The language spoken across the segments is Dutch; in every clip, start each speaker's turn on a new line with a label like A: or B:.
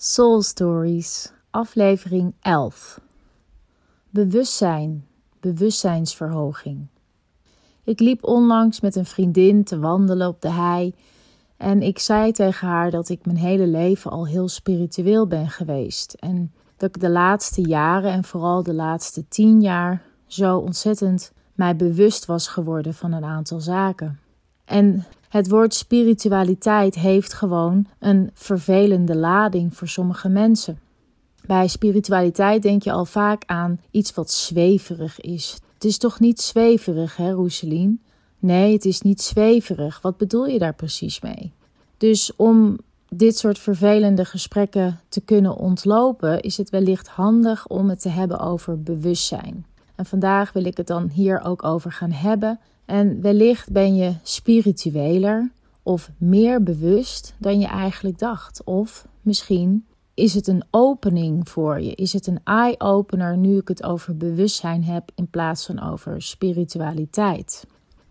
A: Soul Stories, aflevering 11. Bewustzijn, bewustzijnsverhoging. Ik liep onlangs met een vriendin te wandelen op de hei en ik zei tegen haar dat ik mijn hele leven al heel spiritueel ben geweest en dat ik de laatste jaren en vooral de laatste tien jaar zo ontzettend mij bewust was geworden van een aantal zaken. En het woord spiritualiteit heeft gewoon een vervelende lading voor sommige mensen. Bij spiritualiteit denk je al vaak aan iets wat zweverig is. Het is toch niet zweverig, hè, Roeselien? Nee, het is niet zweverig. Wat bedoel je daar precies mee? Dus om dit soort vervelende gesprekken te kunnen ontlopen, is het wellicht handig om het te hebben over bewustzijn. En vandaag wil ik het dan hier ook over gaan hebben. En wellicht ben je spiritueler of meer bewust dan je eigenlijk dacht. Of misschien is het een opening voor je? Is het een eye-opener nu ik het over bewustzijn heb in plaats van over spiritualiteit?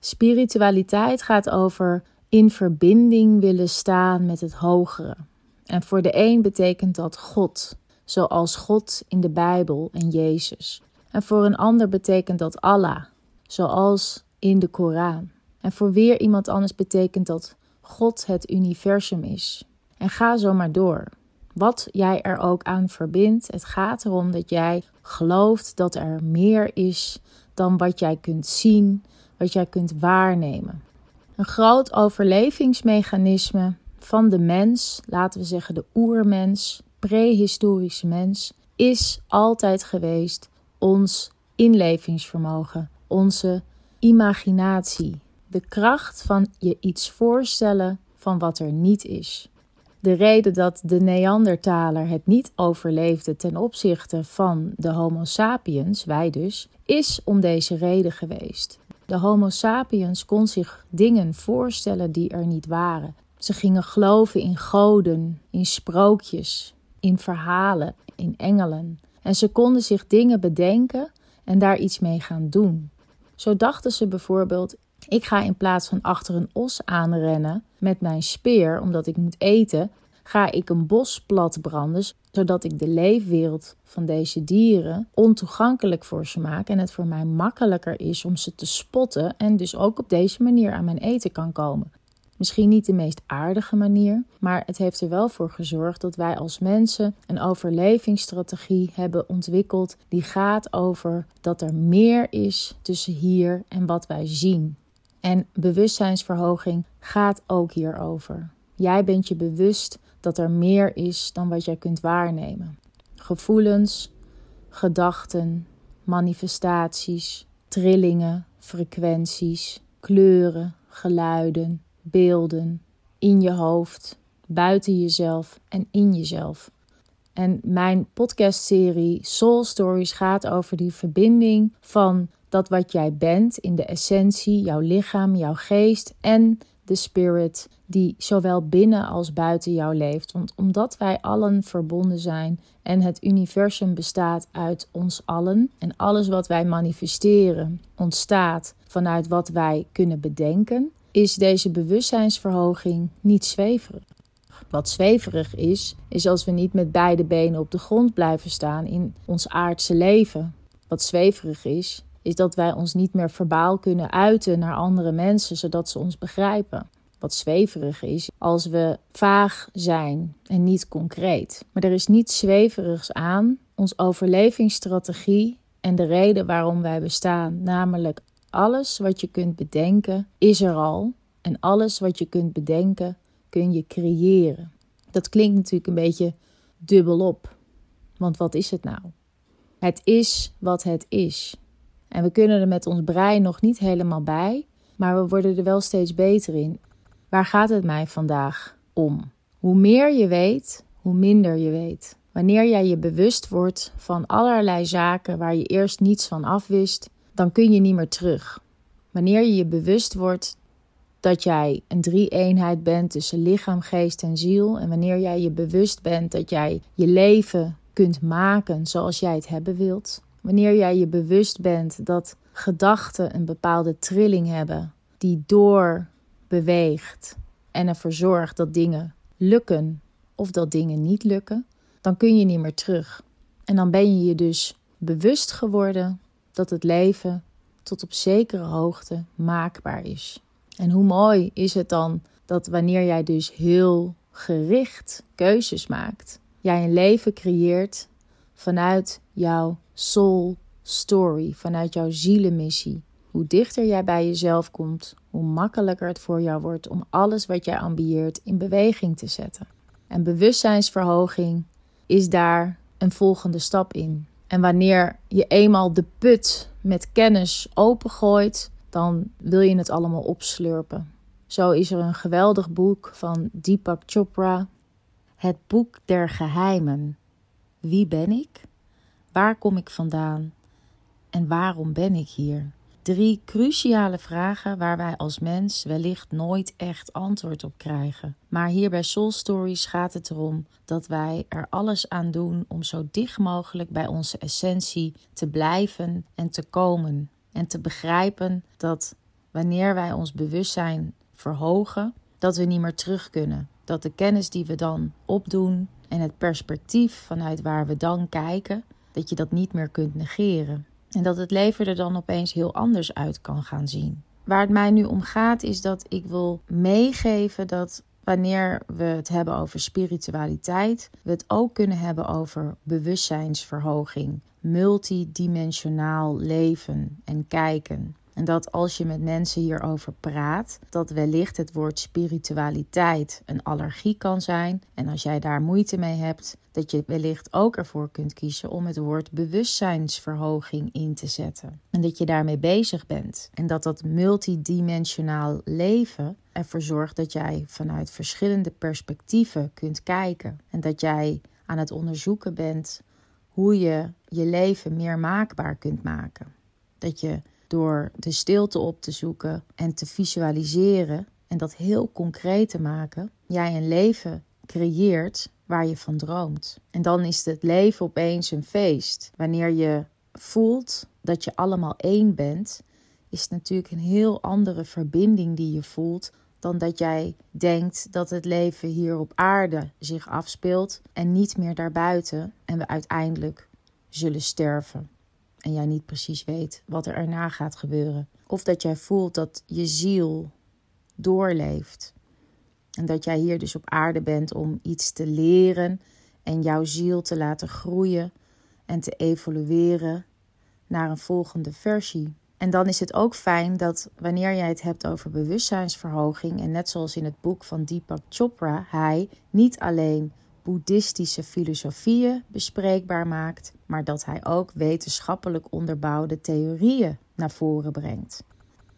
A: Spiritualiteit gaat over in verbinding willen staan met het hogere. En voor de een betekent dat God, zoals God in de Bijbel en Jezus. En voor een ander betekent dat Allah, zoals in de Koran. En voor weer iemand anders betekent dat God het universum is. En ga zo maar door. Wat jij er ook aan verbindt, het gaat erom dat jij gelooft dat er meer is dan wat jij kunt zien, wat jij kunt waarnemen. Een groot overlevingsmechanisme van de mens, laten we zeggen de oermens, prehistorische mens, is altijd geweest ons inlevingsvermogen, onze imaginatie, de kracht van je iets voorstellen van wat er niet is. De reden dat de Neandertaler het niet overleefde ten opzichte van de Homo sapiens, wij dus, is om deze reden geweest. De Homo sapiens kon zich dingen voorstellen die er niet waren. Ze gingen geloven in goden, in sprookjes, in verhalen, in engelen. En ze konden zich dingen bedenken en daar iets mee gaan doen. Zo dachten ze bijvoorbeeld: ik ga in plaats van achter een os aanrennen met mijn speer omdat ik moet eten, ga ik een bos plat branden, zodat ik de leefwereld van deze dieren ontoegankelijk voor ze maak en het voor mij makkelijker is om ze te spotten en dus ook op deze manier aan mijn eten kan komen. Misschien niet de meest aardige manier, maar het heeft er wel voor gezorgd dat wij als mensen een overlevingsstrategie hebben ontwikkeld die gaat over dat er meer is tussen hier en wat wij zien. En bewustzijnsverhoging gaat ook hierover. Jij bent je bewust dat er meer is dan wat jij kunt waarnemen. Gevoelens, gedachten, manifestaties, trillingen, frequenties, kleuren, geluiden, beelden in je hoofd, buiten jezelf en in jezelf. En mijn podcastserie Soul Stories gaat over die verbinding van dat wat jij bent in de essentie, jouw lichaam, jouw geest en de spirit die zowel binnen als buiten jou leeft. Want omdat wij allen verbonden zijn en het universum bestaat uit ons allen en alles wat wij manifesteren ontstaat vanuit wat wij kunnen bedenken, is deze bewustzijnsverhoging niet zweverig. Wat zweverig is, is als we niet met beide benen op de grond blijven staan in ons aardse leven. Wat zweverig is, is dat wij ons niet meer verbaal kunnen uiten naar andere mensen zodat ze ons begrijpen. Wat zweverig is als we vaag zijn en niet concreet. Maar er is niets zweverigs aan. Ons overlevingsstrategie en de reden waarom wij bestaan, namelijk alles wat je kunt bedenken, is er al. En alles wat je kunt bedenken, kun je creëren. Dat klinkt natuurlijk een beetje dubbelop. Want wat is het nou? Het is wat het is. En we kunnen er met ons brein nog niet helemaal bij, maar we worden er wel steeds beter in. Waar gaat het mij vandaag om? Hoe meer je weet, hoe minder je weet. Wanneer jij je bewust wordt van allerlei zaken waar je eerst niets van afwist, dan kun je niet meer terug. Wanneer je je bewust wordt dat jij een drie-eenheid bent tussen lichaam, geest en ziel, en wanneer jij je bewust bent dat jij je leven kunt maken zoals jij het hebben wilt, wanneer jij je bewust bent dat gedachten een bepaalde trilling hebben die doorbeweegt en ervoor zorgt dat dingen lukken of dat dingen niet lukken, dan kun je niet meer terug. En dan ben je je dus bewust geworden dat het leven tot op zekere hoogte maakbaar is. En hoe mooi is het dan dat wanneer jij dus heel gericht keuzes maakt, jij een leven creëert vanuit jouw soul story, vanuit jouw zielenmissie. Hoe dichter jij bij jezelf komt, hoe makkelijker het voor jou wordt om alles wat jij ambieert in beweging te zetten. En bewustzijnsverhoging is daar een volgende stap in. En wanneer je eenmaal de put met kennis opengooit, dan wil je het allemaal opslurpen. Zo is er een geweldig boek van Deepak Chopra, Het boek der geheimen. Wie ben ik? Waar kom ik vandaan? En waarom ben ik hier? Drie cruciale vragen waar wij als mens wellicht nooit echt antwoord op krijgen. Maar hier bij Soul Stories gaat het erom dat wij er alles aan doen om zo dicht mogelijk bij onze essentie te blijven en te komen. En te begrijpen dat wanneer wij ons bewustzijn verhogen, dat we niet meer terug kunnen. Dat de kennis die we dan opdoen en het perspectief vanuit waar we dan kijken, dat je dat niet meer kunt negeren. En dat het leven er dan opeens heel anders uit kan gaan zien. Waar het mij nu om gaat is dat ik wil meegeven dat wanneer we het hebben over spiritualiteit, we het ook kunnen hebben over bewustzijnsverhoging, multidimensionaal leven en kijken. En dat als je met mensen hierover praat, dat wellicht het woord spiritualiteit een allergie kan zijn. En als jij daar moeite mee hebt, dat je wellicht ook ervoor kunt kiezen om het woord bewustzijnsverhoging in te zetten. En dat je daarmee bezig bent. En dat dat multidimensionaal leven ervoor zorgt dat jij vanuit verschillende perspectieven kunt kijken. En dat jij aan het onderzoeken bent hoe je je leven meer maakbaar kunt maken. Dat je door de stilte op te zoeken en te visualiseren en dat heel concreet te maken, jij een leven creëert waar je van droomt. En dan is het leven opeens een feest. Wanneer je voelt dat je allemaal één bent, is het natuurlijk een heel andere verbinding die je voelt dan dat jij denkt dat het leven hier op aarde zich afspeelt en niet meer daarbuiten en we uiteindelijk zullen sterven en jij niet precies weet wat er erna gaat gebeuren. Of dat jij voelt dat je ziel doorleeft. En dat jij hier dus op aarde bent om iets te leren en jouw ziel te laten groeien en te evolueren naar een volgende versie. En dan is het ook fijn dat wanneer jij het hebt over bewustzijnsverhoging, en net zoals in het boek van Deepak Chopra, hij niet alleen boeddhistische filosofieën bespreekbaar maakt, maar dat hij ook wetenschappelijk onderbouwde theorieën naar voren brengt.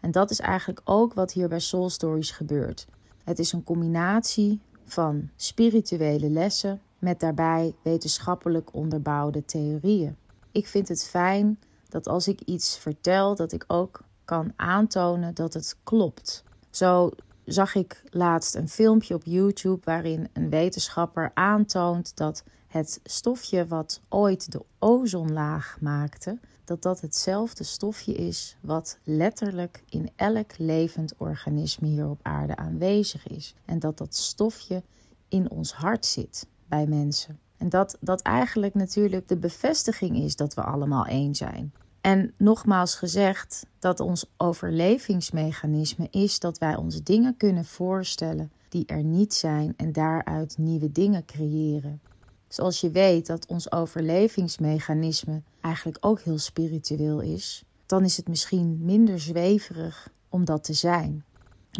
A: En dat is eigenlijk ook wat hier bij Soul Stories gebeurt. Het is een combinatie van spirituele lessen met daarbij wetenschappelijk onderbouwde theorieën. Ik vind het fijn dat als ik iets vertel, dat ik ook kan aantonen dat het klopt. Zo zag ik laatst een filmpje op YouTube waarin een wetenschapper aantoont dat het stofje wat ooit de ozonlaag maakte, dat dat hetzelfde stofje is wat letterlijk in elk levend organisme hier op aarde aanwezig is. En dat dat stofje in ons hart zit bij mensen. En dat dat eigenlijk natuurlijk de bevestiging is dat we allemaal één zijn. En nogmaals gezegd, dat ons overlevingsmechanisme is dat wij ons dingen kunnen voorstellen die er niet zijn en daaruit nieuwe dingen creëren. Zoals je weet dat ons overlevingsmechanisme eigenlijk ook heel spiritueel is, dan is het misschien minder zweverig om dat te zijn.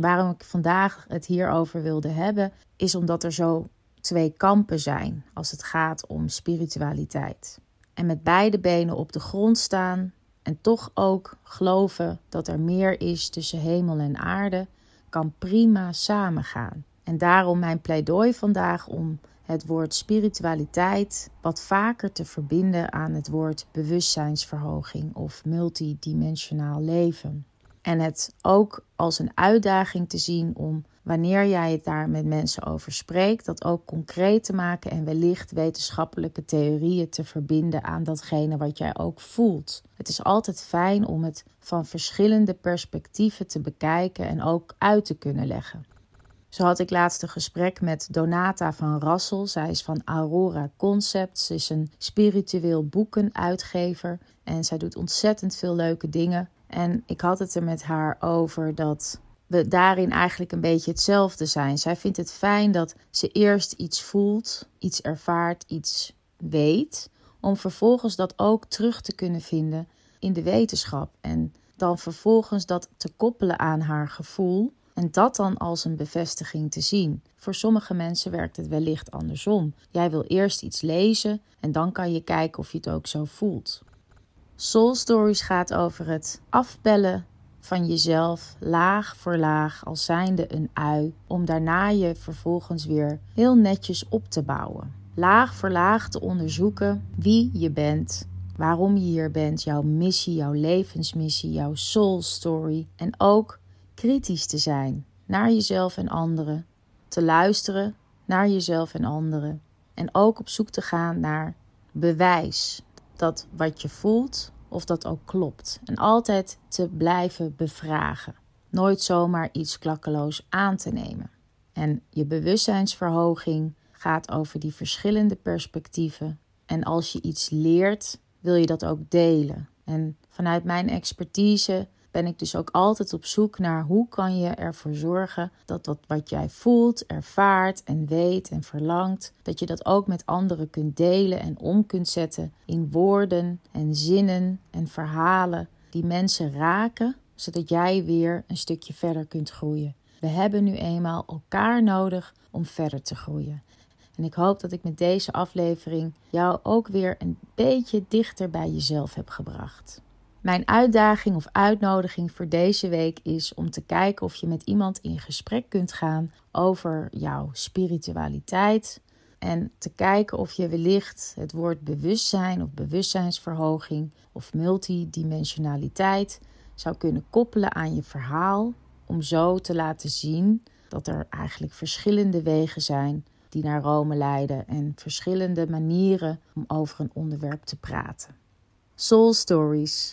A: Waarom ik vandaag het hierover wilde hebben, is omdat er zo twee kampen zijn als het gaat om spiritualiteit en met beide benen op de grond staan en toch ook geloven dat er meer is tussen hemel en aarde, kan prima samengaan. En daarom mijn pleidooi vandaag om het woord spiritualiteit wat vaker te verbinden aan het woord bewustzijnsverhoging of multidimensionaal leven. En het ook als een uitdaging te zien om wanneer jij het daar met mensen over spreekt, dat ook concreet te maken en wellicht wetenschappelijke theorieën te verbinden aan datgene wat jij ook voelt. Het is altijd fijn om het van verschillende perspectieven te bekijken en ook uit te kunnen leggen. Zo had ik laatst een gesprek met Donata van Rassel. Zij is van Aurora Concepts. Ze is een spiritueel boekenuitgever. En zij doet ontzettend veel leuke dingen. En ik had het er met haar over dat we daarin eigenlijk een beetje hetzelfde zijn. Zij vindt het fijn dat ze eerst iets voelt, iets ervaart, iets weet. Om vervolgens dat ook terug te kunnen vinden in de wetenschap. En dan vervolgens dat te koppelen aan haar gevoel en dat dan als een bevestiging te zien. Voor sommige mensen werkt het wellicht andersom. Jij wil eerst iets lezen en dan kan je kijken of je het ook zo voelt. Soul Stories gaat over het afbellen van jezelf laag voor laag als zijnde een ui, om daarna je vervolgens weer heel netjes op te bouwen. Laag voor laag te onderzoeken wie je bent, waarom je hier bent, jouw missie, jouw levensmissie, jouw soul story. En ook kritisch te zijn naar jezelf en anderen, te luisteren naar jezelf en anderen. En ook op zoek te gaan naar bewijs dat wat je voelt of dat ook klopt en altijd te blijven bevragen. Nooit zomaar iets klakkeloos aan te nemen. En je bewustzijnsverhoging gaat over die verschillende perspectieven. En als je iets leert, wil je dat ook delen. En vanuit mijn expertise ben ik dus ook altijd op zoek naar hoe kan je ervoor zorgen dat dat wat jij voelt, ervaart en weet en verlangt, dat je dat ook met anderen kunt delen en om kunt zetten in woorden en zinnen en verhalen die mensen raken, zodat jij weer een stukje verder kunt groeien. We hebben nu eenmaal elkaar nodig om verder te groeien. En ik hoop dat ik met deze aflevering jou ook weer een beetje dichter bij jezelf heb gebracht. Mijn uitdaging of uitnodiging voor deze week is om te kijken of je met iemand in gesprek kunt gaan over jouw spiritualiteit. En te kijken of je wellicht het woord bewustzijn of bewustzijnsverhoging of multidimensionaliteit zou kunnen koppelen aan je verhaal. Om zo te laten zien dat er eigenlijk verschillende wegen zijn die naar Rome leiden en verschillende manieren om over een onderwerp te praten. Soul Stories